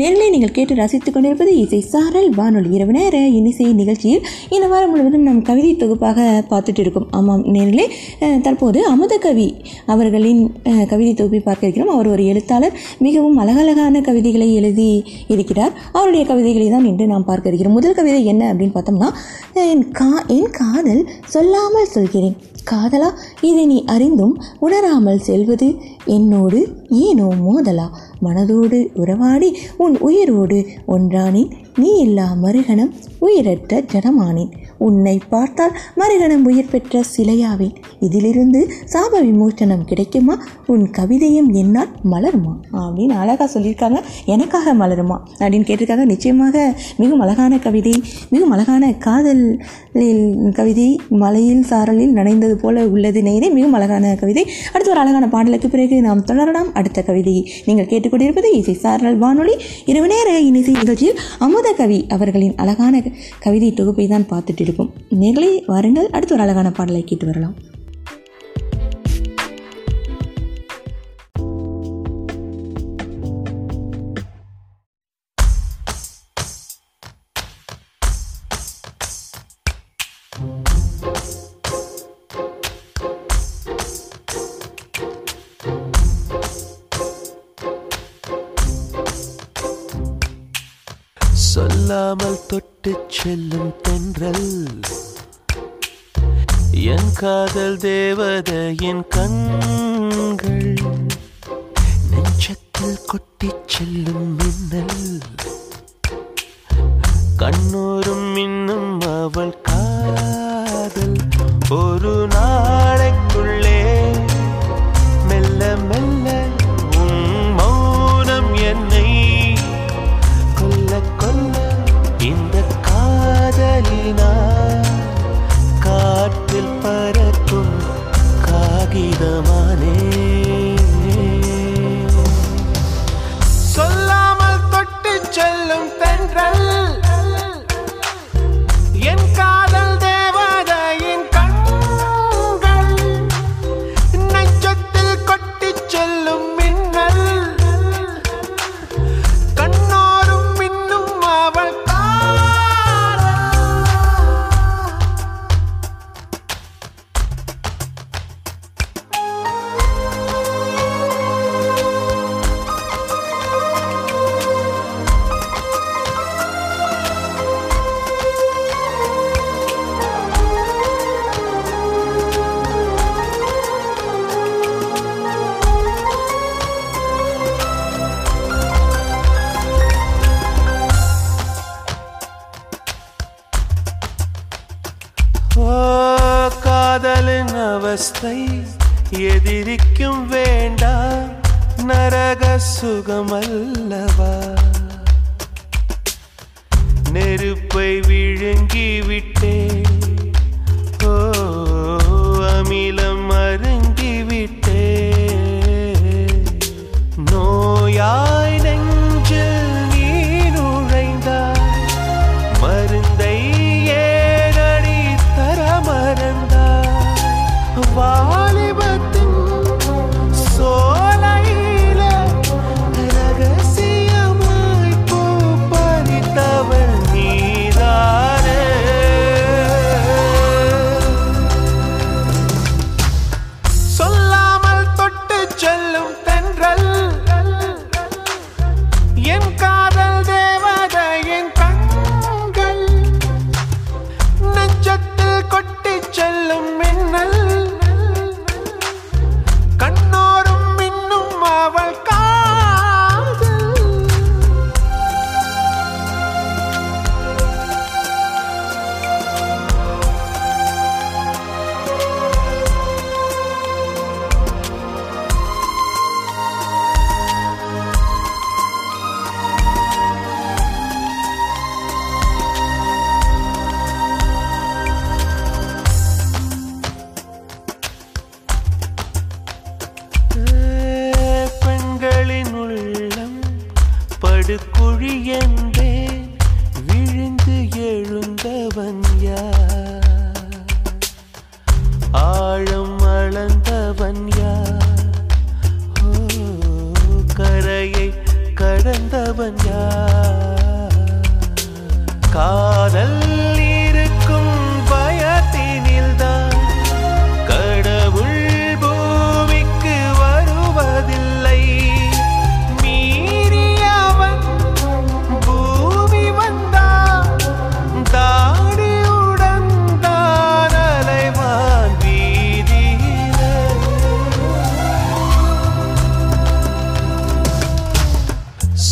நேரிலே நீங்கள் கேட்டு ரசித்துக் கொண்டிருப்பது இசை சாரல் வானொலி இரவு நேர இன்னிசை நிகழ்ச்சியில் இந்த வாரம் முழுவதும் நம் கவிதை தொகுப்பாக பார்த்துட்டு இருக்கோம். ஆமாம் நேரிலே தற்போது அமுத கவி அவர்களின் கவிதை தொகுப்பை பார்க்க இருக்கிறோம். அவர் ஒரு எழுத்தாளர். மிகவும் அழகழகான கவிதைகளை எழுதி இருக்கிறார். அவருடைய கவிதைகளை தான் இன்று நாம் பார்க்க இருக்கிறோம். முதல் கவிதை என்ன அப்படின்னு பார்த்தோம்னா என் கா என் காதல் சொல்லாமல் சொல்கிறேன். காதலா இதை நீ அறிந்தும் உணராமல் செல்வது என்னோடு ஏனோ மோதலா? மனதோடு உறவாடி உன் உயிரோடு ஒன்றானேன். நீ இல்லா மறுகணம் உயிரற்ற ஜனமானேன் உன்னை பார்த்தால் மறுகணம் உயிர் பெற்ற சிலையாவேன் இதிலிருந்து சாப விமோச்சனம் கிடைக்குமா? உன் கவிதையும் என்னால் மலருமா? அப்படின்னு அழகாக சொல்லியிருக்காங்க. எனக்காக மலருமா? அப்படின்னு கேட்டிருக்காங்க. நிச்சயமாக மிகவும் அழகான கவிதை மிகவும் அழகான காதலில் கவிதை மலையில் சாரலில் நனைந்தது போல உள்ளது நேரே மிகவும் அழகான கவிதை. அடுத்து ஒரு அழகான பாடலுக்கு பிறகு நாம் தொடரலாம். அடுத்த கவிதையை நீங்கள் கேட்டுக்கொண்டிருப்பது இசை சாரல் வானொலி. இரவு நேர இசை நிகழ்ச்சியில் அமுத கவி அவர்களின் அழகான கவிதை தொகுப்பை தான் பார்த்துட்டு இருக்கும். நேர்களை வாருங்கள். அடுத்து ஒரு அழகான பாடலை கேட்டு வரலாம். தொட்டு செல்லும் தென்றல். என் காதல் தேவதையின் கண்கள். நெஞ்சத்தில் கொட்டி செல்லும் மின்னல். கண்ணோரும் இன்னும் அவள் காதல். ஒரு நாளைக்குள்ளே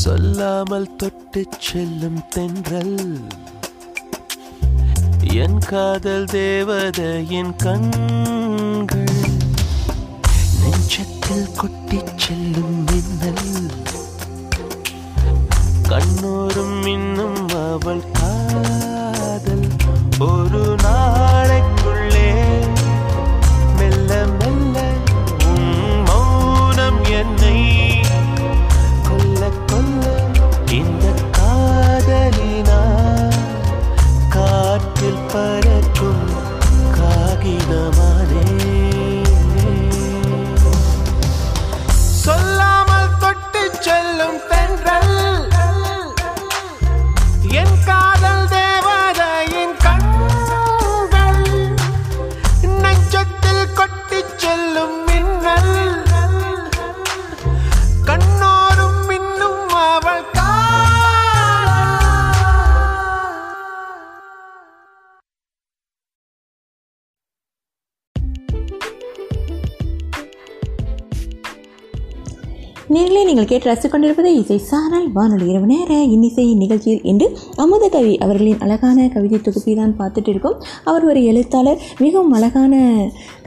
சொல்லாமல் தொட்டு செல்லும் தென்றல். என் காதல் தேவதையின் கண்கள். நெஞ்சத்தில் கொட்டி செல்லும் மின்னல். கண்ணோரும் இன்னும் அவள் காதல். ஒரு செல்லும் நேர்களே நீங்கள் கேட்டு ரசித்துக் கொண்டிருப்பது இசை சாரல் வானொலி இரவு நேர இன்னிசை நிகழ்ச்சியில் என்று அமுத கவி அவர்களின் அழகான கவிதை தொகுப்பை தான் பார்த்துட்டு இருக்கோம். அவர் ஒரு எழுத்தாளர் மிகவும் அழகான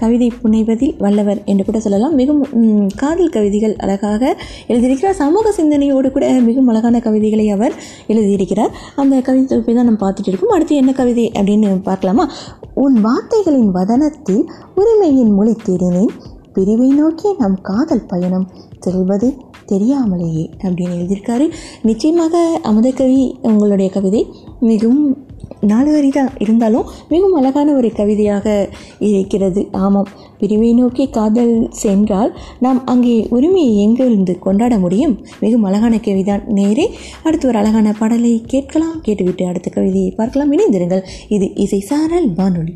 கவிதை புனைவதில் வல்லவர் என்று கூட சொல்லலாம். மிகவும் காதல் கவிதைகள் அழகாக எழுதியிருக்கிறார். சமூக சிந்தனையோடு கூட மிகவும் அழகான கவிதைகளை அவர் எழுதியிருக்கிறார். அந்த கவிதை தொகுப்பை தான் நம்ம பார்த்துட்டு இருக்கோம். அடுத்து என்ன கவிதை அப்படின்னு பார்க்கலாமா? உன் வார்த்தைகளின் வதனத்தில் உரிமையின் மொழி தேடினேன். பிரிவை நோக்கி நம் காதல் பயணம் செல்வது தெரியாமலேயே அப்படின்னு எழுதியிருக்காரு. நிச்சயமாக அமுதக்கவி உங்களுடைய கவிதை மிகவும் நாலு வரி தான் இருந்தாலும் மிகவும் அழகான ஒரு கவிதையாக இருக்கிறது. ஆமாம் பிரிவை நோக்கி காதல் சென்றால் நாம் அங்கே உரிமையை எங்கிருந்து கொண்டாட முடியும்? மிகவும் அழகான கவிதான். நேரே அடுத்து ஒரு அழகான பாடலை கேட்கலாம். கேட்டுவிட்டு அடுத்த கவிதையை பார்க்கலாம். இணைந்திருங்கள். இது இசை சாரல் வானொலி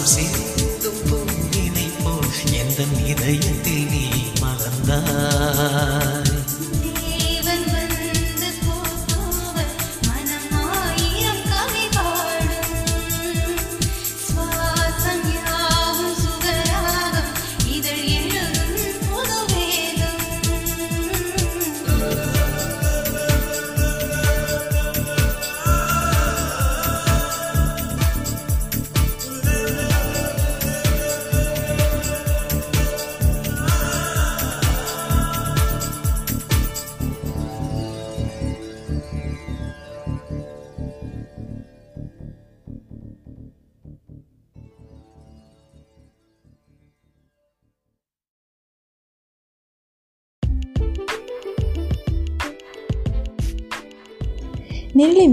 வாசம்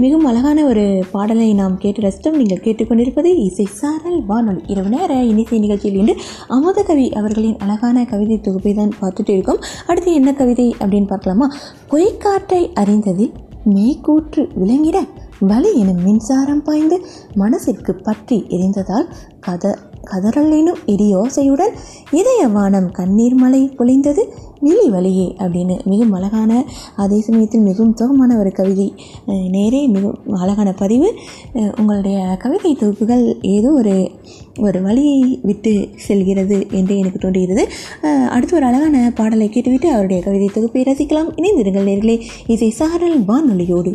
மிகவும் அழகான ஒரு பாடலை நாம் கேட்டு ரசித்தோம். நீங்கள் கேட்டுக்கொண்டிருப்பது இசை சாரல் வானொலி. இரவு நேர இனிசை நிகழ்ச்சியில் இன்று அமுத கவி அவர்களின் அழகான கவிதை தொகுப்பை தான் பார்த்துட்டு இருக்கோம். அடுத்து என்ன கவிதை அப்படின்னு பார்க்கலாமா? பொய்க்காற்றை அறிந்ததில் மெய்கூற்று விளங்கிட வலி எனும் மின்சாரம் பாய்ந்து மனசிற்கு பற்றி எரிந்ததால் கத கதறல் எனும் இடியோசையுடன் இதய வானம் கண்ணீர் மலை பொழிந்தது. விழி வழியே அப்படின்னு மிகவும் அழகான அதே சமயத்தில் மிகவும் சோகமான ஒரு கவிதை. நேரே மிகவும் அழகான பதிவு. உங்களுடைய கவிதை தொகுப்புகள் ஏதோ ஒரு ஒரு வழியை விட்டு செல்கிறது என்று எனக்கு தோன்றுகிறது. அடுத்து ஒரு அழகான பாடலை கேட்டுவிட்டு அவருடைய கவிதை தொகுப்பை ரசிக்கலாம். இணைந்திருங்கள் நேர்களே இசை சாரல் வானொலியோடு.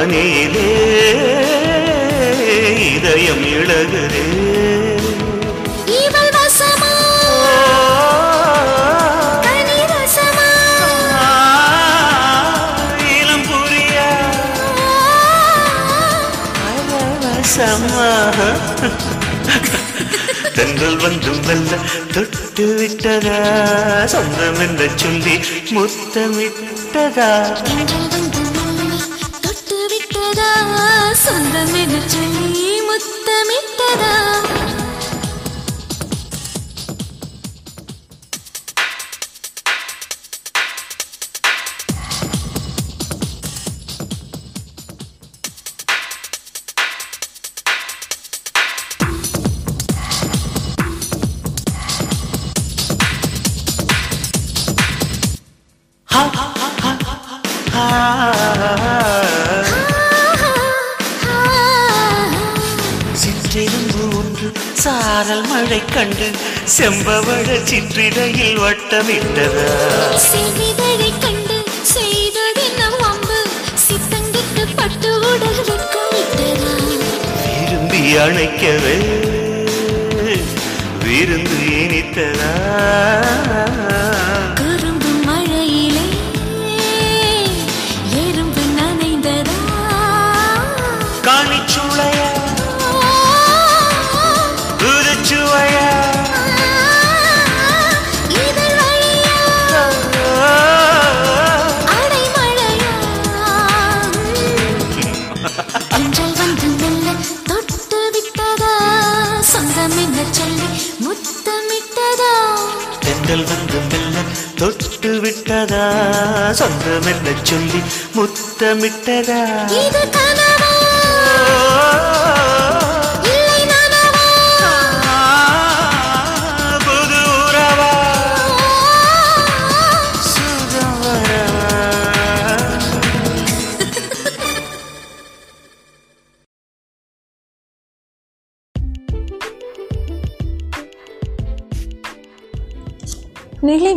பனியிலே இதயம் இழகுதே. தென்றல் வந்து மெல்ல தொட்டு விட்டதா? சொந்தம் என்று சொல்லி முத்தமிட்டதா? சொந்தம் என கண்டு செம்பவழ சிற்றிடையில் வட்டமிட்டதா. செவிதழை கண்டு செய்ததென்ன வம்பு சித்தங்கிட்டு பட்டு உடல் விரும்பி அணைக்கவே விருந்து இனித்ததா? சொந்தமெல்ல சொல்லி முத்தமிட்டதா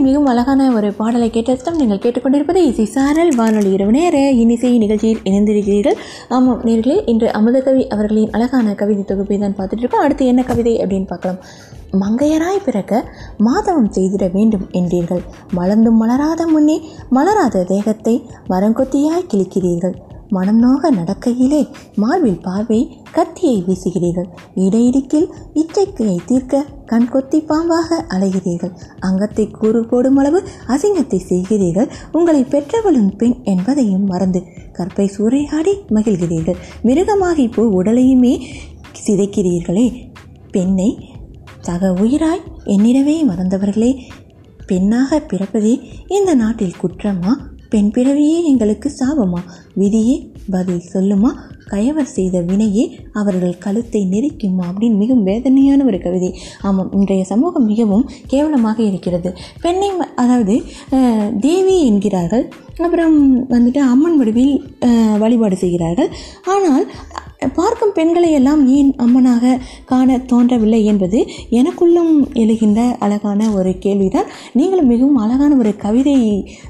மிகவும் அழகான ஒரு பாடலை கேட்டதும் நீங்கள் கேட்டுக்கொண்டிருப்பது இசை சாரல் வானொலி இரவு நேர இனிசை நிகழ்ச்சியில் இணைந்திருக்கிறீர்கள். ஆமாம் நேர்களே இன்று அமுதகவி அவர்களின் அழகான கவிதை தொகுப்பை தான் பார்த்துட்டு இருக்கோம் அடுத்து என்ன கவிதை அப்படின்னு பார்க்கலாம். மங்கையராய் பிறக்க மாதவம் செய்திட வேண்டும் என்றீர்கள். மலர்ந்தும் மலராத முன்னே மலராத தேகத்தை மரங்கொத்தியாய் கிழிக்கிறீர்கள். மனநோக நடக்கையிலே மார்பில் பார்வை கத்தியை வீசுகிறீர்கள். இடையிடுக்கில் இச்சைக்கையை தீர்க்க கண் கொத்தி பாம்பாக அலைகிறீர்கள். அங்கத்தை கூறு போடும் அளவு அசிங்கத்தை செய்கிறீர்கள். உங்களை பெற்றவளும் பெண் என்பதையும் மறந்து கற்பை சூறையாடி மகிழ்கிறீர்கள். மிருகமாகி போ உடலையுமே சிதைக்கிறீர்களே. பெண்ணை சக உயிராய் என்னிடவே மறந்தவர்களே. பெண்ணாக பிறப்பதே இந்த நாட்டில் குற்றமா? பெண் பிறவியே எங்களுக்கு சாபமா? விதியே பதில் சொல்லுமா? கயவர் செய்த வினையே அவர்கள் கழுத்தை நெரிக்குமா அப்படின்னு மிகவும் வேதனையான ஒரு கவிதை. ஆமாம் இன்றைய சமூகம் மிகவும் கேவலமாக இருக்கிறது. பெண்ணை அதாவது தேவி என்கிறார்கள். அப்புறம் வந்துட்டு அம்மன் வடிவில் வழிபாடு செய்கிறார்கள். ஆனால் பார்க்கும் பெண்களை எல்லாம் ஏன் அம்மனாக காண தோன்றவில்லை என்பது எனக்குள்ளும் எழுகின்ற அழகான ஒரு கேள்விதான். நீங்களும் மிகவும் அழகான ஒரு கவிதை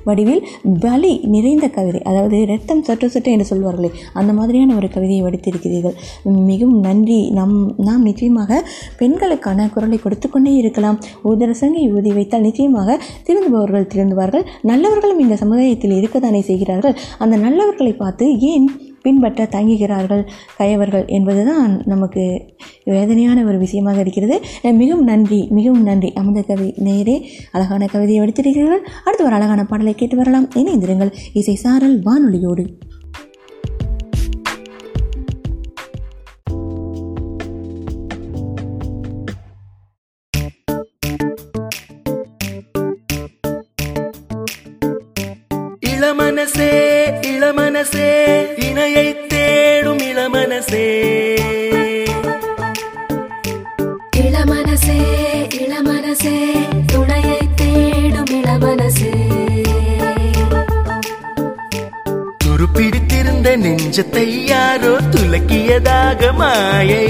வடிவில் பலி நிறைந்த கவிதை அதாவது ரத்தம் சொட்ட சொட்ட என்று சொல்வார்களே அந்த மாதிரியான ஒரு கவிதையை வடித்திருக்கிறீர்கள். மிகவும் நன்றி. நம் நாம் நிச்சயமாக பெண்களுக்கான குரலை கொடுத்து கொண்டே இருக்கலாம் உதரசங்கை ஊதி வைத்தால் நிச்சயமாக திருந்துபவர்கள் திருந்துவார்கள். நல்லவர்களும் இந்த சமுதாயத்தில் இருக்கத்தானே செய்கிறார்கள். அந்த நல்லவர்களை பார்த்து ஏன் பின்பற்ற தங்குகிறார்கள் கயவர்கள் என்பதுதான் நமக்கு வேதனையான ஒரு விஷயமாக இருக்கிறது. மிகவும் நன்றி. மிகவும் நன்றி. அமுத கவி நேரே அழகான கவிதையை எடுத்திருக்கிறீர்கள் அடுத்து ஒரு அழகான பாடலை கேட்டு வரலாம். இணைந்திருங்கள். இசை சாரல் வானொலியோடு. இளமனசே இளமனசே இணையை தேடும் இளமனசே இளமனசே இளமனசே துணையை தேடும் இளமனசே துருப்பிடித்திருந்த நெஞ்சத்தை யாரோ துலக்கியதாக மாயை.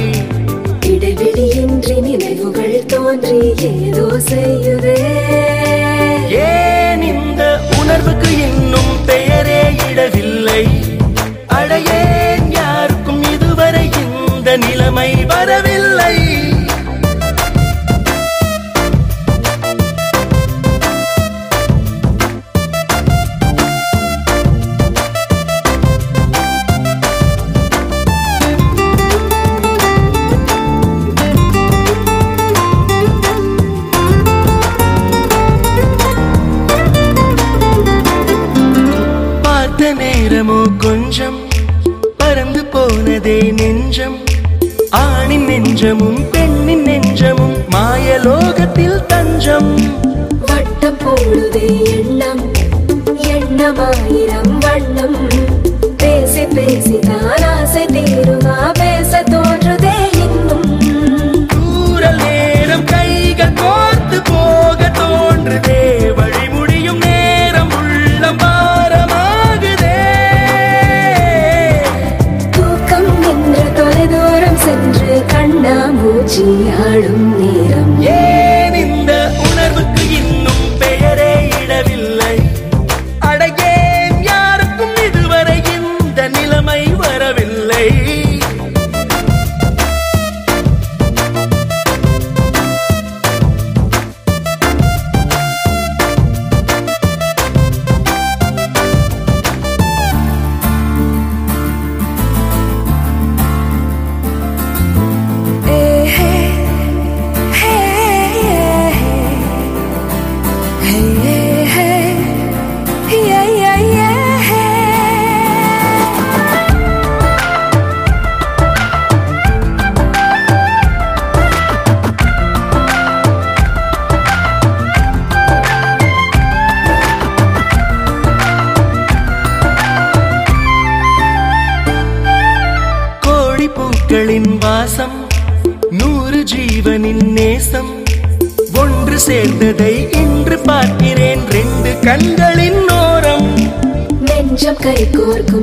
இடைவெளியின்றி நினைவுகள் தோன்றி ஏதோ செய்யுதே. ஏன் இந்த இன்னும் பெயரே இடவில்லை. அடையேன் யாருக்கும் இதுவரை இந்த நிலைமை வரவில்லை. ஆயிரமோ கொஞ்சம்? பறந்து போனதே நெஞ்சம். ஆணின் நெஞ்சமும் பெண்ணின் நெஞ்சமும் மாயலோகத்தில் தஞ்சம். வட்டம் போடுதே எண்ணம் எண்ணமாயிரம் வண்ணம். பேசி பேசி தான் ஆசை தீருமா? பேச தோன்றுதே 心呀，仍。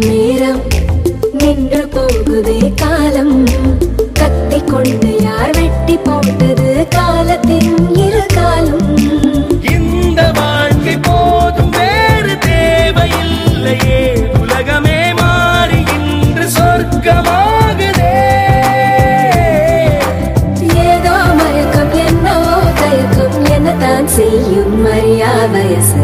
நேரம் நின்று போகுதே காலம். கத்தி கொண்டு யார் வெட்டி போட்டது காலத்தின் இரு காலம். இந்த வாழ்க்கை போதும் வேறு தேவையில்லையே. உலகமே மாறி இன்று சொர்க்கமாகுதே. ஏதோ மயக்கம் என்னோ தயக்கம் என்னதான் செய்யும் மரியா வயசு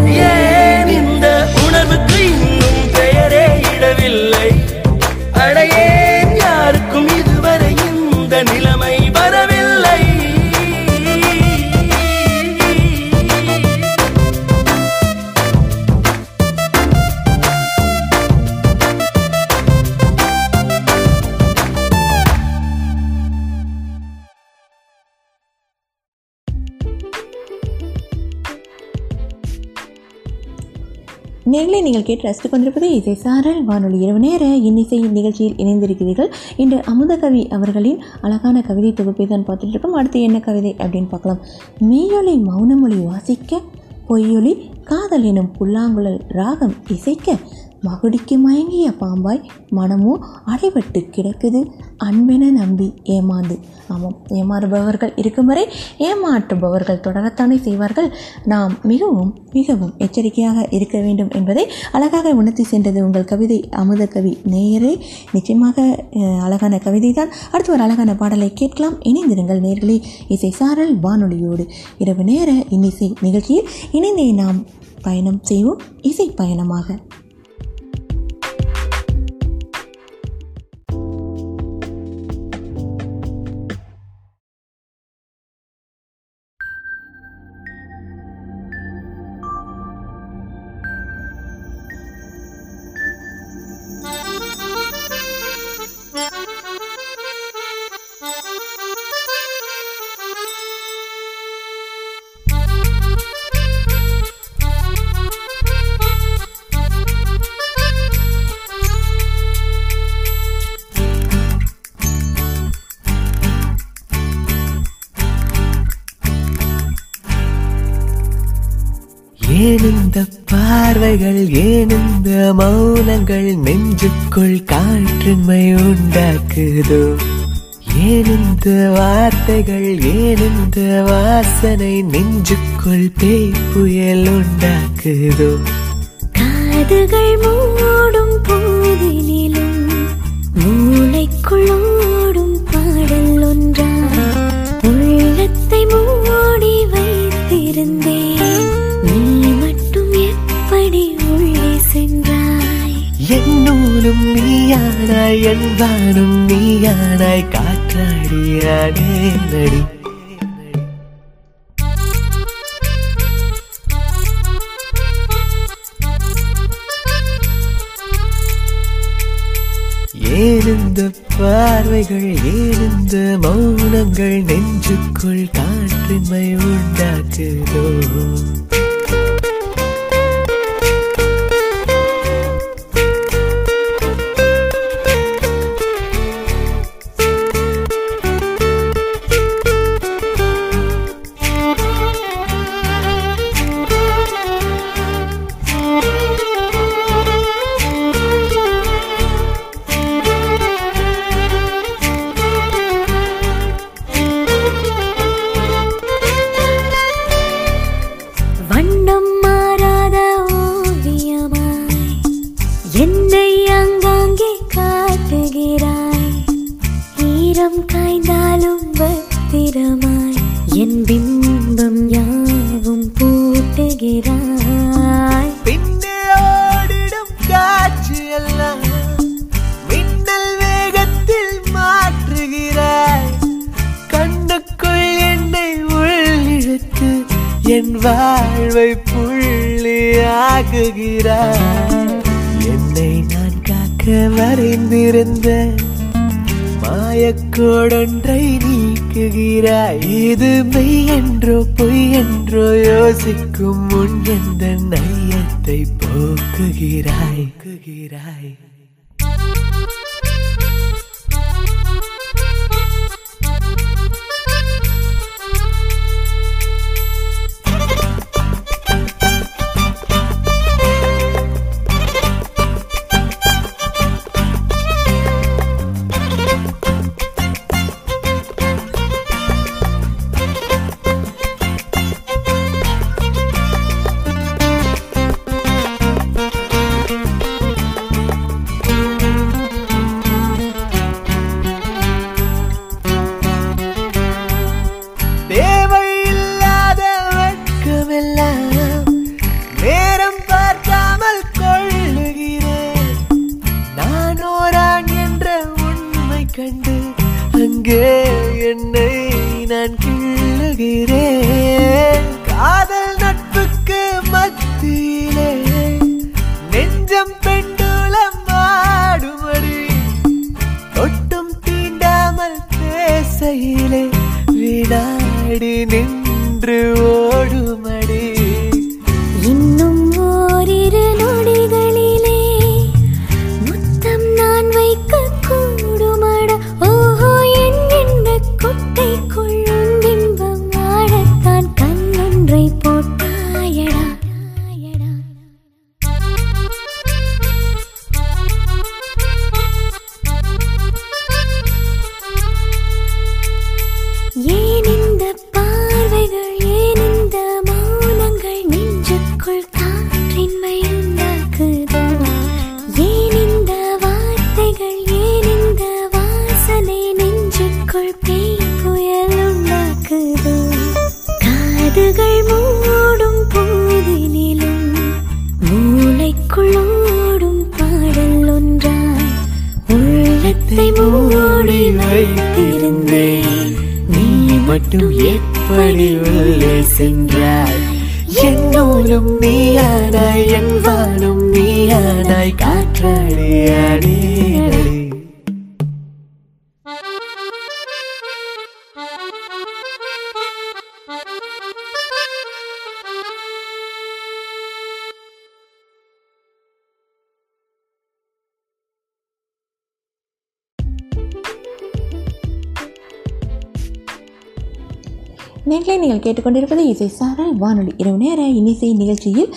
ரசித்துக் கொண்டிருப்பது இசை சாரல். வானொலி இரவு நேர இன்னிசை நிகழ்ச்சியில் இணைந்திருக்கிறீர்கள். இன்று அமுதகவி அவர்களின் அழகான கவிதை தொகுப்பை தான் பார்த்துட்டு இருக்கோம் அடுத்து என்ன கவிதை அப்படின்னு பார்க்கலாம். மெய்யொலி மௌனமொழி வாசிக்க பொய்யொலி காதல் எனும் புல்லாங்குழல் ராகம் இசைக்க மகுடிக்கு மயங்கிய பாம்பாய் மனமோ அடைபட்டு கிடக்குது. அன்பென நம்பி ஏமாந்து. ஆமாம் ஏமாறுபவர்கள் இருக்கும் வரை ஏமாற்றுபவர்கள் தொடரத்தானே செய்வார்கள். நாம் மிகவும் மிகவும் எச்சரிக்கையாக இருக்க வேண்டும் என்பதை அழகாக உணர்த்தி சென்றது உங்கள் கவிதை அமுத கவி நேயரே. நிச்சயமாக அழகான கவிதை தான் அடுத்து ஒரு அழகான பாடலை கேட்கலாம். இணைந்திருங்கள் நேர்களே இசை சாரல் வானொலியோடு. இரவு நேர இன்னிசை நிகழ்ச்சியில் இணைந்தே நாம் பயணம் செய்வோம். இசை பயணமாக. பார்வைகள் ஏன் மௌனங்கள் நெஞ்சுக்குள் காற்றின்மை உண்டாக்குதோ ஏன் வார்த்தைகள் ஏன் வாசனை நெஞ்சுக்குள் பேய் புயல் உண்டாக்குதோ? காதுகள் மூடும் போதினிலும் மூளைக்குள்ளும் நீயானாய் என் வானும் நீயானாய் காற்றாடியானே நடி. ஏன் பார்வைகள் ஏன் மௌனங்கள் நெஞ்சுக்குள் காற்றின்மை உண்டாக்குதோ. உண்மை கண்டு அங்கே என்னை நீங்கள் கேட்டுக்கொண்டிருப்பது இசை சாரல் வானொலி இரவு நேர இன்னிசை நிகழ்ச்சியில்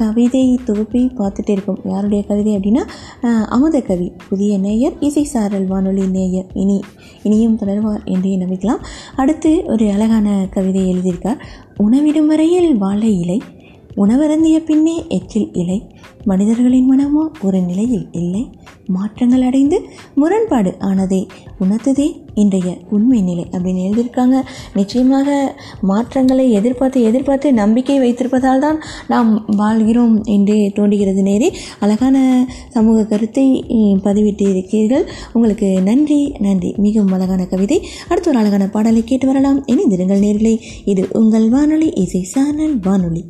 கவிதை தொகுப்பை பார்த்துட்டே இருக்கும். யாருடைய கவிதை அப்படின்னா அமுத கவி புதிய நேயர் இசை சாரல் வானொலி நேயர். இனி இனியும் தொடர்வார் என்றே நம்பிக்கலாம். அடுத்து ஒரு அழகான கவிதை எழுதியிருக்கார். உணவிடும் வரையில் வாழை இலை உணவருந்திய பின்னே எச்சில் இலை மனிதர்களின் மனமோ ஒரு நிலையில் இல்லை மாற்றங்கள் அடைந்து முரண்பாடு ஆனதே. உணர்த்ததே இன்றைய உண்மை நிலை அப்படின்னு எழுதியிருக்காங்க. நிச்சயமாக மாற்றங்களை எதிர்பார்த்து எதிர்பார்த்து நம்பிக்கை வைத்திருப்பதால் தான் நாம் வாழ்கிறோம் என்று தோன்றுகிறது நேரே. அழகான சமூக கருத்தை பதிவிட்டு இருக்கிறீர்கள் உங்களுக்கு நன்றி நன்றி. மிகவும் அழகான கவிதை. அடுத்த ஒரு அழகான பாடலை கேட்டு வரலாம். இணைந்திருங்கள் நேர்களை. இது உங்கள் வானொலி இசை சானல் வானொலி.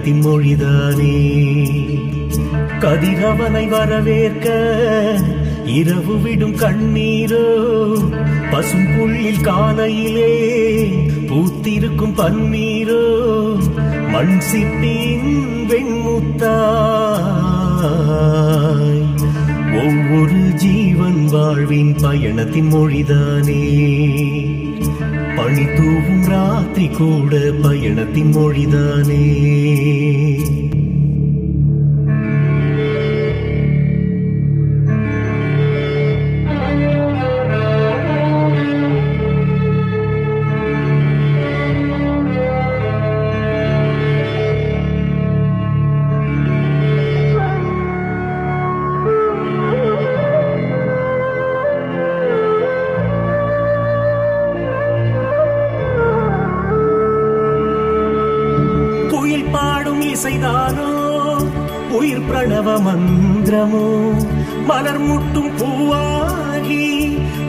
பயணத்தின் மொழிதானே. கதிரவனை வரவேற்க இரவு விடும் கண்ணீரோ பசும் புள்ளில் காலையிலே பூத்திருக்கும் பன்னீரோ மண் சிப்பின் வெண்முத்தாய். ஒவ்வொரு ஜீவன் வாழ்வின் பயணத்தின் மொழிதானே. பனி தூவும் ராத்திரி கூட பயணத்தின் மொழிதானே. மலர் முட்டும் பூவாகி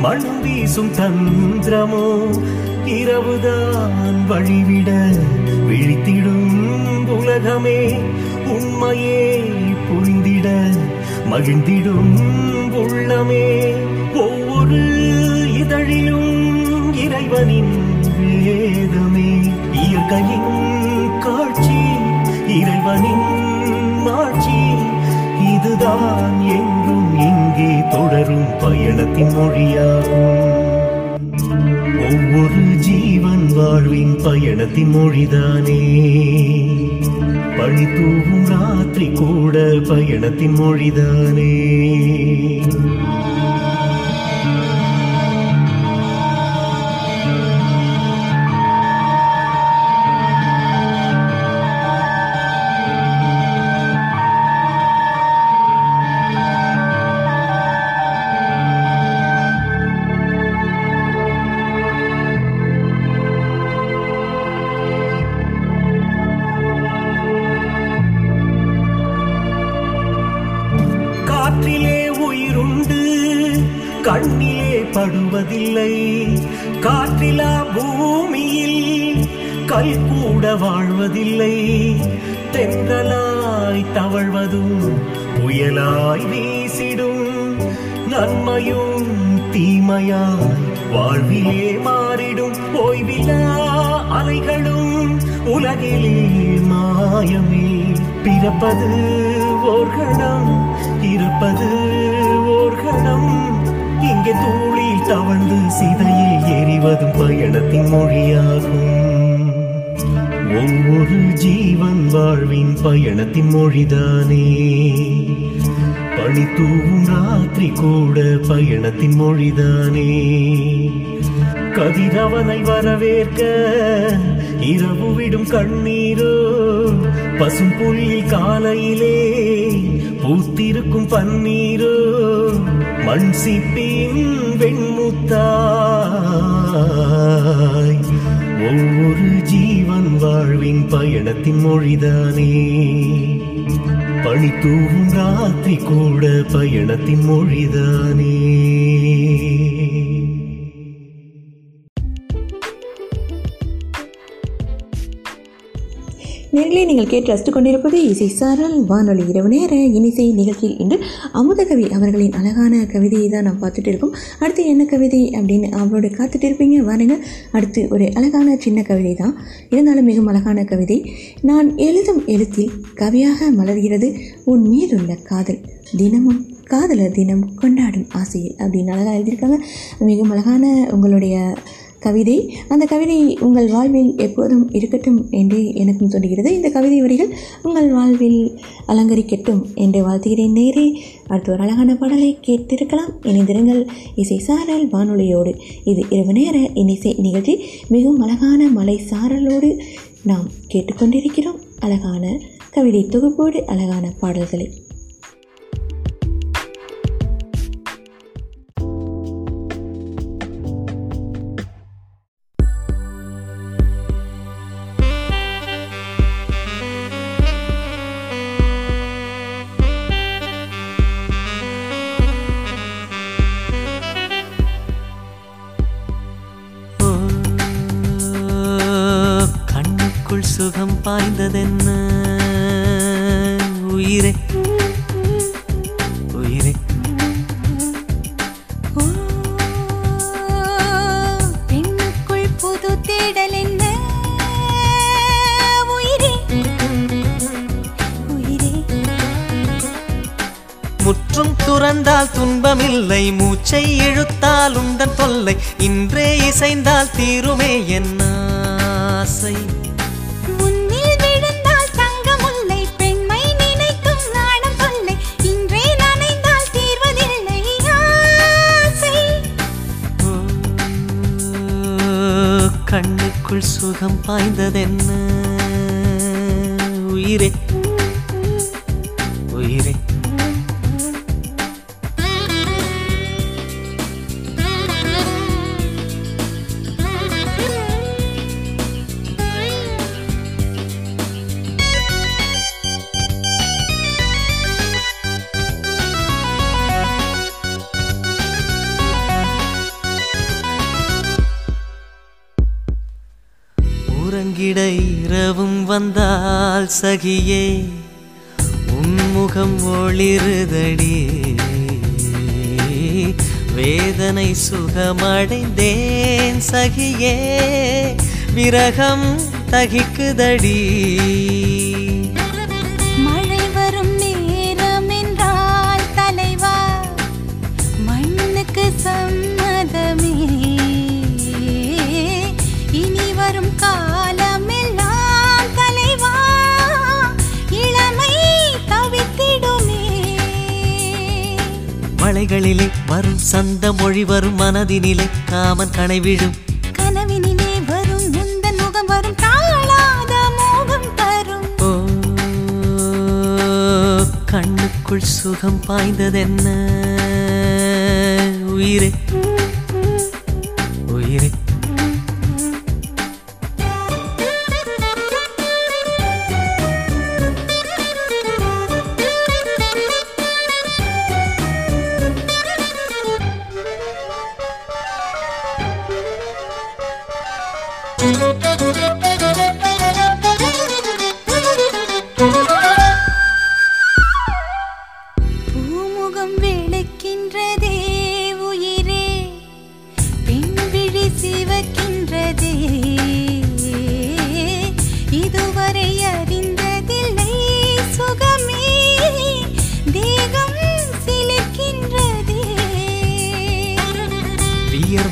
மண் வீசும் தந்திரமோ இரவுதான் வழிவிட விழித்திடும் உலகமே உண்மையே புரிந்திட மகிழ்ந்திடும் உள்ளமே ஒவ்வொரு இதழிலும் இறைவனின் வேதமே இயற்கையின் காட்சி இறைவனின் மாட்சி இதுதான் என் தொடரும் பயணத்தின் மொழியாகும். ஒவ்வொரு ஜீவன் வாழ்வின் பயணத்தின் மொழிதானே. பழி தூவும் ராத்திரி கூட பயணத்தின் மொழிதானே. படுவதில்லை காற்றிலா பூமியில் கல் கூட வாழ்வதில்லை. தென்றலாய் தவழ்வதும் புயலாய் வீசிடும். நன்மையும் தீமையாய் வாழ்விலே மாறிடும். ஓய்விலா அலைகளும் உலகிலே மாயமே. பிறப்பது ஓர்கணம் இருப்பது ஓர்கணம் இங்கே தூ தவழ்ந்து சிதையில் எறிவதும் பயணத்தின் மொழியாகும். ஒவ்வொரு ஜீவன் வாழ்வின் பயணத்தின் மொழிதானே. பணி தூவும் ராத்திரி கூட பயணத்தின் மொழிதானே. கதிரவனை வரவேற்க இரவு விடும் கண்ணீரோ பசும் புள்ளில் காலையிலே பூத்திருக்கும் பன்னீரோ மண் சிப்பின் வெண் வெண்முத்தாய் ஒவ்வொரு ஜீவன் வாழ்வின் பயணத்தின் மொழிதானே. பழி தூவும் ராத்திரி கூட பயணத்தின் மொழிதானே. நேரிலே நீங்கள் கேட்டு ரசித்துக் கொண்டிருப்பது இசை சாரல் வானொலி இரவு நேர இனிசை நிகழ்ச்சியில் இன்று அமுதகவி அவர்களின் அழகான கவிதையை தான் நாம் பார்த்துட்டு இருக்கோம். அடுத்து என்ன கவிதை அப்படின்னு அவரோட காத்துட்டு இருப்பீங்க வாருங்க. அடுத்து ஒரு அழகான சின்ன கவிதை தான் இருந்தாலும் மிகவும் அழகான கவிதை. நான் எழுதும் எழுத்தில் கவியாக மலர்கிறது உன் மீதுள்ள காதல். தினமும் காதலர் தினம் கொண்டாடும் ஆசையில் அப்படின்னு அழகாக எழுதியிருக்காங்க. மிகவும் அழகான உங்களுடைய கவிதை. அந்த கவிதை உங்கள் வாழ்வில் எப்போதும் இருக்கட்டும் என்று எனக்கும் தோன்றுகிறது. இந்த கவிதை வரிகள் உங்கள் வாழ்வில் அலங்கரிக்கட்டும் என்று வாழ்த்துகிறேன். நேரே அடுத்த ஒரு அழகான பாடலை கேட்டிருக்கலாம். இணைந்திருங்கள் இசை சாரல் வானொலியோடு. இது இரவு நேர இனிசை நிகழ்ச்சி. மிகவும் அழகான மலை சாரலோடு நாம் கேட்டுக்கொண்டிருக்கிறோம். அழகான கவிதை தொகுப்போடு அழகான பாடல்களை. மூச்சை இழுத்தால் உந்தன் தொல்லை. இன்றே இசைந்தால் தீருமே என் ஆசை. முன்னில் விழுந்தால் தங்கமுல்லை உறங்கிட இரவும் வந்தால் சகியே உன்முகம் ஒளிருதடி. வேதனை சுகமடைந்தேன் சகியே விரகம் தகிக்குதடி. மலைகளிலே வரும் சந்த மொழி வரும் மனதினிலே காமன் கனை விழும் கனவினிலே வரும் முந்தன் முகம் வரும் தாழாத மோகம் தரும். ஓ கண்ணுக்குள் சுகம் பாய்ந்ததென்ன? உயிரே.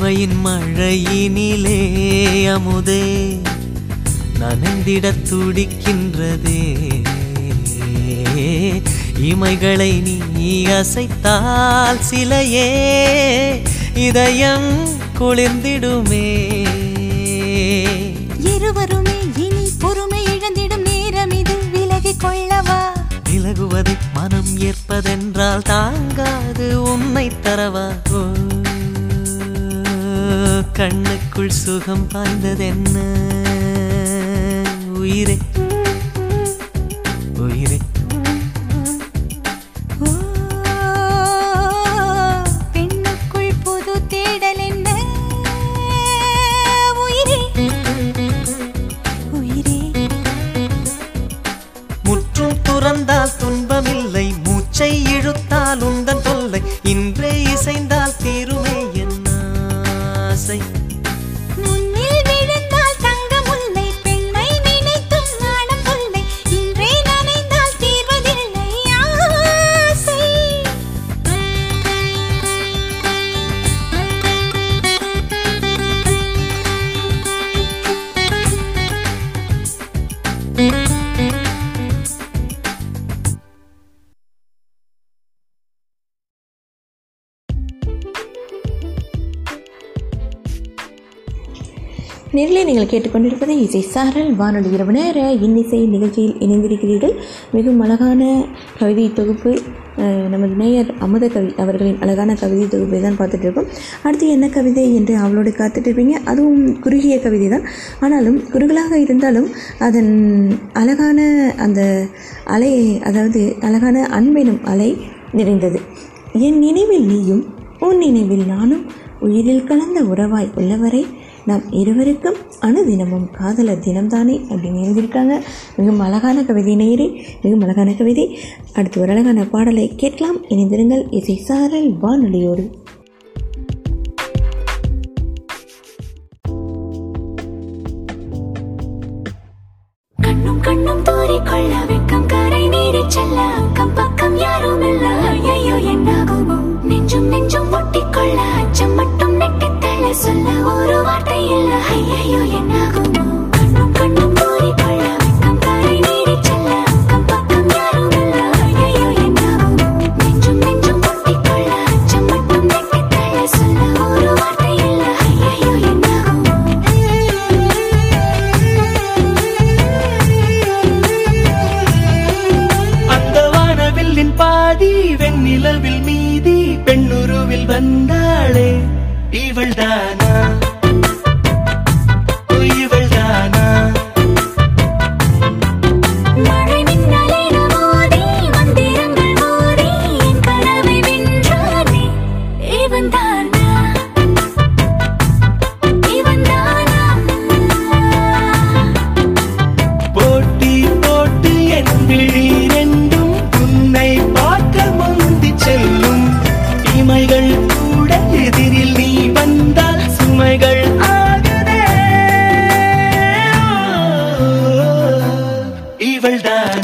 வியர்வையின் மழையினிலே அமுதே நனைந்திடத் துடிக்கின்றதே. இமைகளை நீ அசைத்தால் சிலையே இதயம் குளிர்ந்திடுமே. இருவருமே இனி பொறுமை இழந்திடும் நேரம் இது. விலகிக் கொள்ளவா? விலகுவதை மனம் ஏற்பதென்றால் தாங்காது உன்னை தரவா? கண்ணுக்குள் சுகம் பாய்ந்ததென்ன உயிரே உயிரே நீங்கள் கேட்டுக்கொண்டிருப்பது இசை சாரல். வானொலி இரவு நேர இன்னிசை நிகழ்ச்சியில் இணைந்திருக்கிறீர்கள். மிகவும் அழகான கவிதை தொகுப்பு நமது நேயர் அமுத கவி அவர்களின் அழகான கவிதை தொகுப்பை தான் பார்த்துட்டு இருக்கோம் அடுத்து என்ன கவிதை என்று அவளோடு காத்துட்டு இருப்பீங்க அதுவும் குறுகிய கவிதை தான். ஆனாலும் குறுகலாக இருந்தாலும் அதன் அழகான அந்த அலை அதாவது அழகான அன்பெனும் அலை நிறைந்தது. என் நினைவில் நீயும் உன் நினைவில் நானும் உயிரில் கலந்த உறவாய் உள்ளவரை. நம் இருவருக்கும் அணுதினமும் காதலர் தினம்தானே அப்படின்னு எழுதியிருக்காங்க. மிகவும் அழகான கவிதை நேரே மிகவும் அழகான கவிதை. அடுத்து ஒரு அழகான பாடலை கேட்கலாம். இணைந்திருங்கள் இசை சாரல் வானொலியோடு. கண்ணும் கண்ணும் கொள்ள வெக்கம் கரை நீடி செல்ல அக்கம் பக்கம் யாரும் இல்ல. ஐயோ என்னாகுமோ? நெஞ்சும் நெஞ்சும் ஒட்டிக்கொள்ள அச்சம் மட்டும் நெட்டித்தள்ள சொல்ல ஒரு வார்த்தை சுமைகள் கூட எதிரில் நீ வந்தால் சுமைகள் இவள்தான்.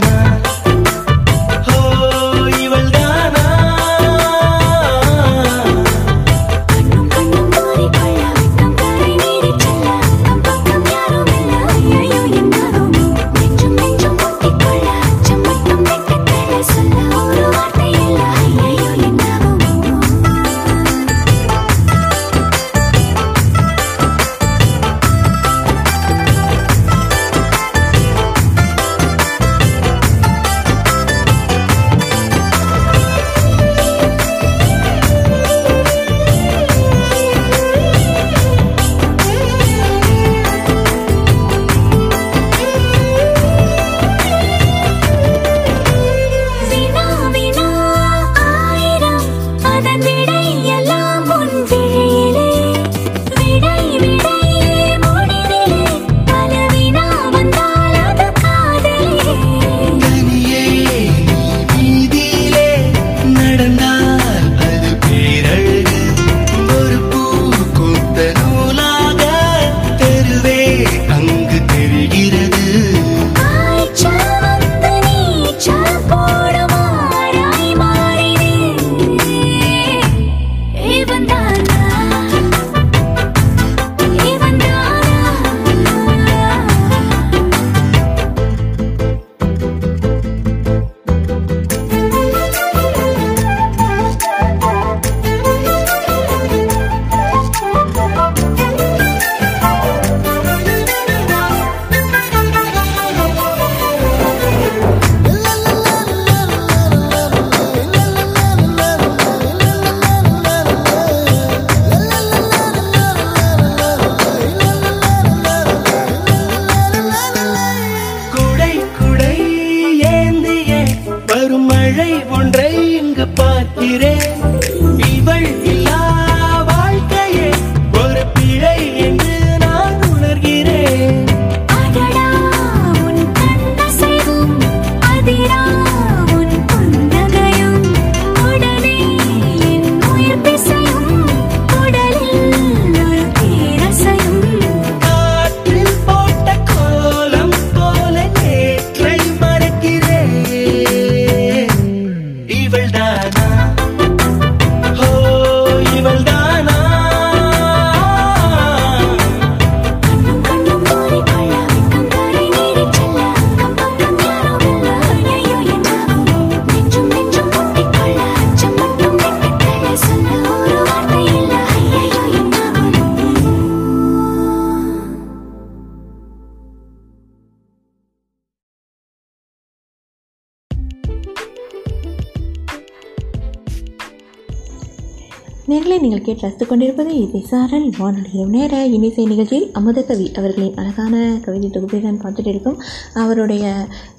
நேர்களை ரசித்துக் கொண்டிருப்பது இசை சாரல். வானொலி இரவு நேர இனிசை நிகழ்ச்சியில் அமுதகவி அவர்களின் அழகான கவிதை தொகுப்பை தான் பார்த்துட்டு இருக்கோம். அவருடைய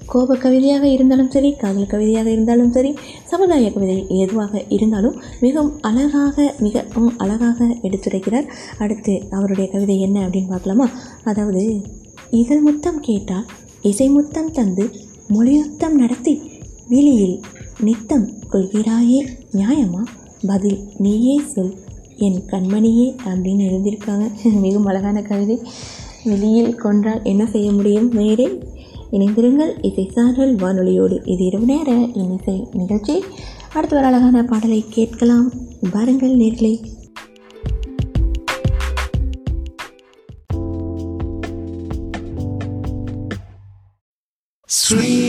கோப கவிதையாக இருந்தாலும் சரி காதல் கவிதையாக இருந்தாலும் சரி சமுதாய கவிதை எதுவாக இருந்தாலும் மிகவும் அழகாக மிகவும் அழகாக எடுத்துரைக்கிறார். அடுத்து அவருடைய கவிதை என்ன அப்படின்னு பார்க்கலாமா? அதாவது இதழ் முத்தம் கேட்டால் இசை முத்தம் தந்து மொழியுத்தம் நடத்தி வெளியில் நித்தம் கொள்கிறாயே நியாயமா பதில் நீயே சொல். என் கண்மணியே அப்படின்னு எழுதியிருக்காங்க. மிகவும் அழகான கவிதை. வெளியில் கொன்றால் என்ன செய்ய முடியும்? வேறே இணைந்திருங்கள். இசை சாரல் வானொலியோடு இது இரவு நேர இன்னிசை நிகழ்ச்சி. அடுத்த ஒரு அழகான பாடலை கேட்கலாம். பாருங்கள் நேர்களை. Sweet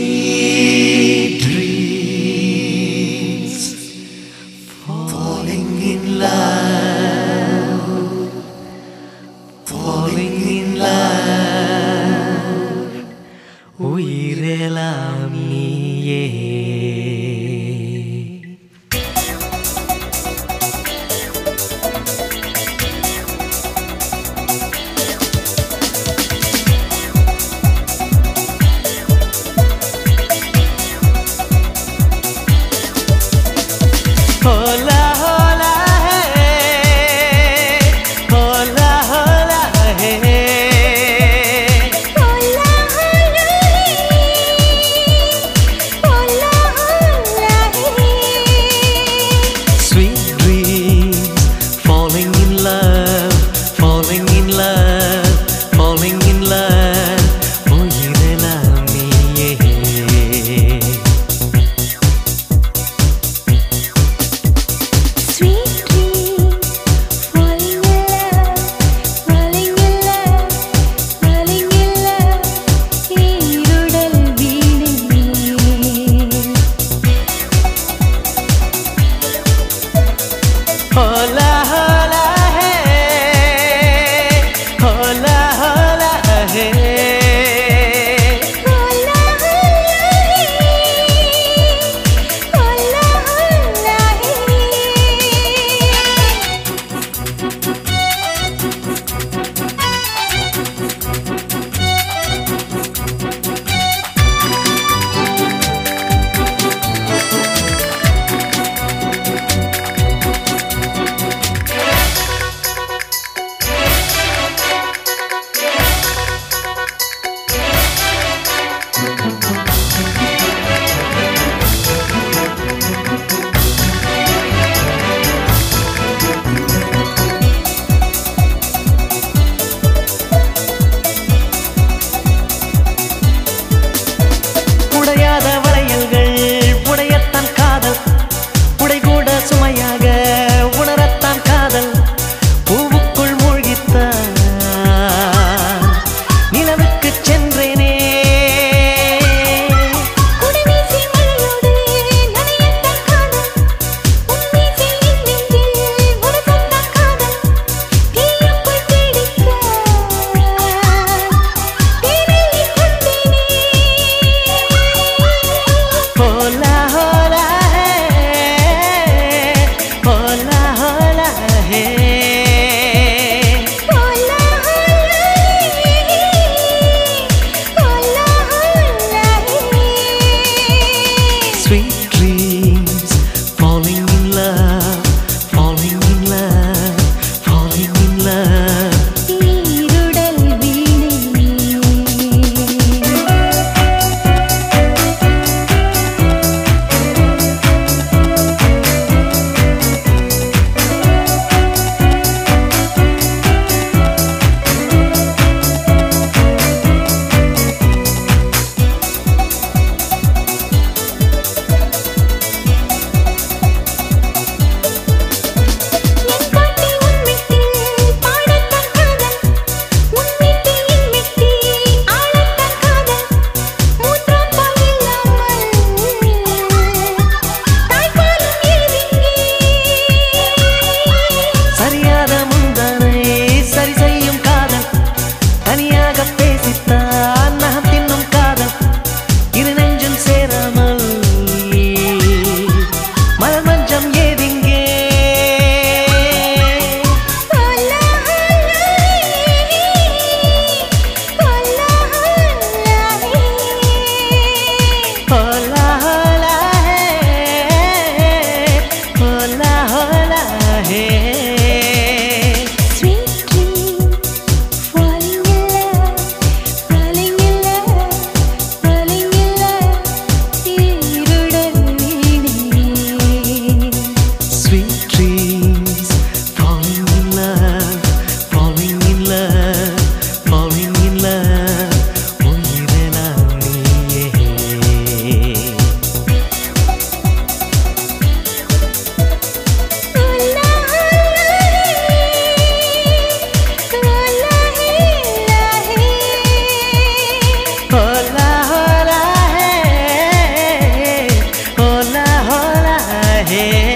ね。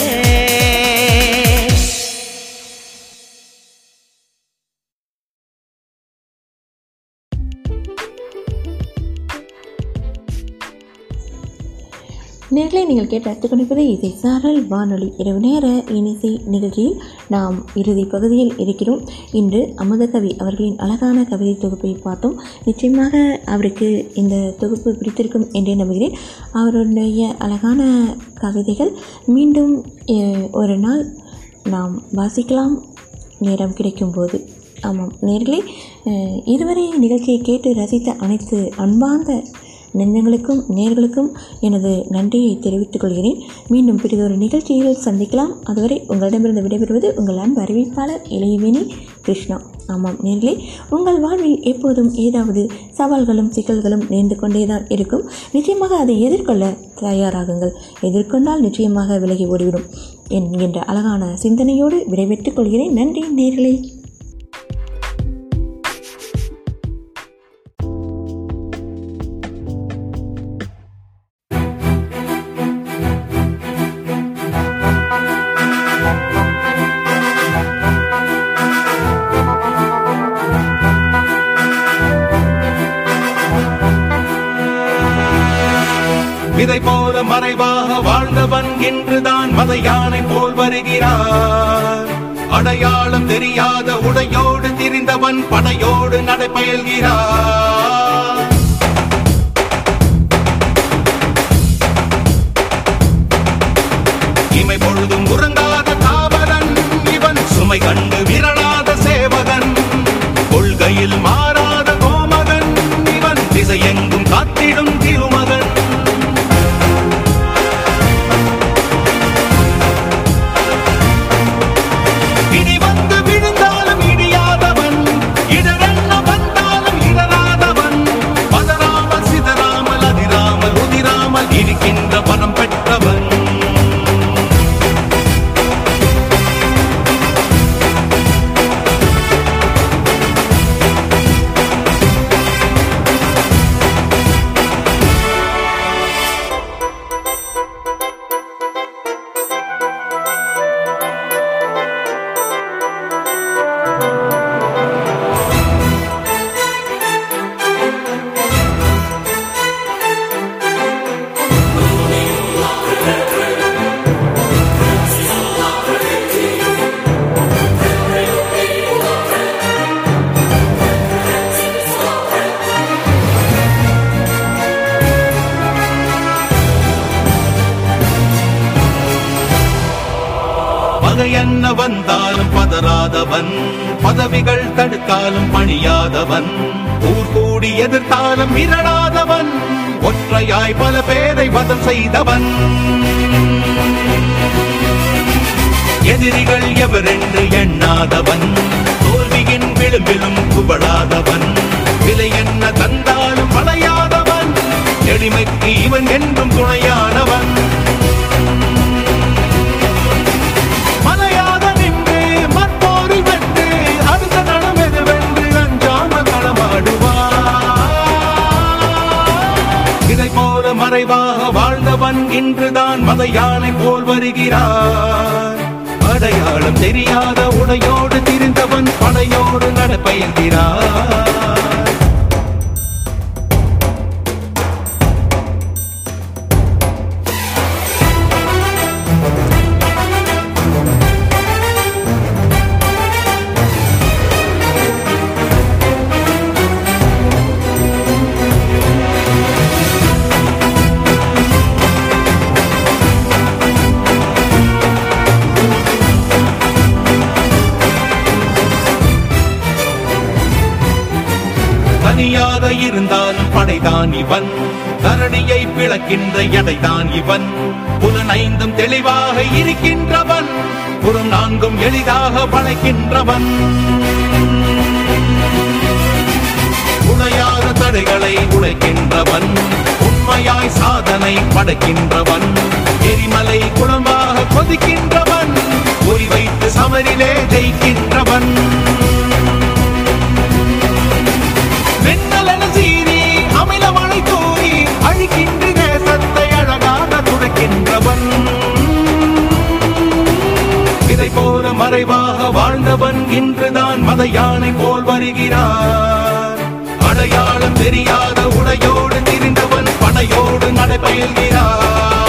நேர்களை நீங்கள் கேட்டு எடுத்துக்கொண்டிருப்பது இசை சாரல் வானொலி இரவு நேர இனிசை நிகழ்ச்சியில் நாம் இறுதி பகுதியில் இருக்கிறோம். இன்று அமுதகவி அவர்களின் அழகான கவிதை தொகுப்பை பார்த்தோம். நிச்சயமாக அவருக்கு இந்த தொகுப்பு பிடித்திருக்கும் என்றே நம்புகிறேன். அவருடைய அழகான கவிதைகள் மீண்டும் ஒரு நாள் நாம் வாசிக்கலாம். நேரம் கிடைக்கும்போது. ஆமாம் நேர்களே இதுவரை நிகழ்ச்சியை கேட்டு ரசித்த அனைத்து அன்பார்ந்த நெஞ்சங்களுக்கும் நேர்களுக்கும் எனது நன்றியை தெரிவித்துக் கொள்கிறேன். மீண்டும் பிறிதொரு நிகழ்ச்சியில் சந்திக்கலாம். அதுவரை உங்களிடமிருந்து விடைபெறுவது உங்கள் அன்பு அறிவிப்பாளர் இளையவேணி கிருஷ்ணா. ஆமாம் நேர்களே உங்கள் வாழ்வில் எப்போதும் ஏதாவது சவால்களும் சிக்கல்களும் நேர்ந்து கொண்டே தான் இருக்கும். நிச்சயமாக அதை எதிர்கொள்ள தயாராகுங்கள். எதிர்கொண்டால் நிச்சயமாக விலகி ஓடிவிடும் என்கின்ற அழகான சிந்தனையோடு விடைபெற்றுக் கொள்கிறேன். நன்றி நேர்களே. இன்றுதான் யானை போல் வருகிறார். அடையாளம் தெரியாத உடையோடு திரிந்தவன் படையோடு நடைபயல்கிறார். போல மறைவாக வாழ்ந்தவன் இன்றுதான் மத யானை போல் வருகிறார். அடையாளம் தெரியாத உடையோடு திரிந்தவன் படையோடு நடப்பயல்கிறார் தான் இவன். தரணியை பிளக்கின்ற எடைதான் இவன்? புலனைந்தும் தெளிவாக இருக்கின்றவன். புறம் நான்கும் எளிதாக வளைக்கின்றவன் உணையாத தடைகளை உழைக்கின்றவன் உண்மையாய் சாதனை படைக்கின்றவன். எரிமலை குளமாக கொதிக்கின்றவன். குறிவைத்து சமரிலே ஜெயிக்கின்றவன். அழிக்கின்ற தேசத்தை அழகாக துடைக்கின்றவன். இதை போல மறைவாக வாழ்ந்தவன் இன்றுதான் மத யானை போல் வருகிறார். அடையாளம் தெரியாத உடையோடு திரிந்தவன் படையோடு நடைபெயல்கிறார்.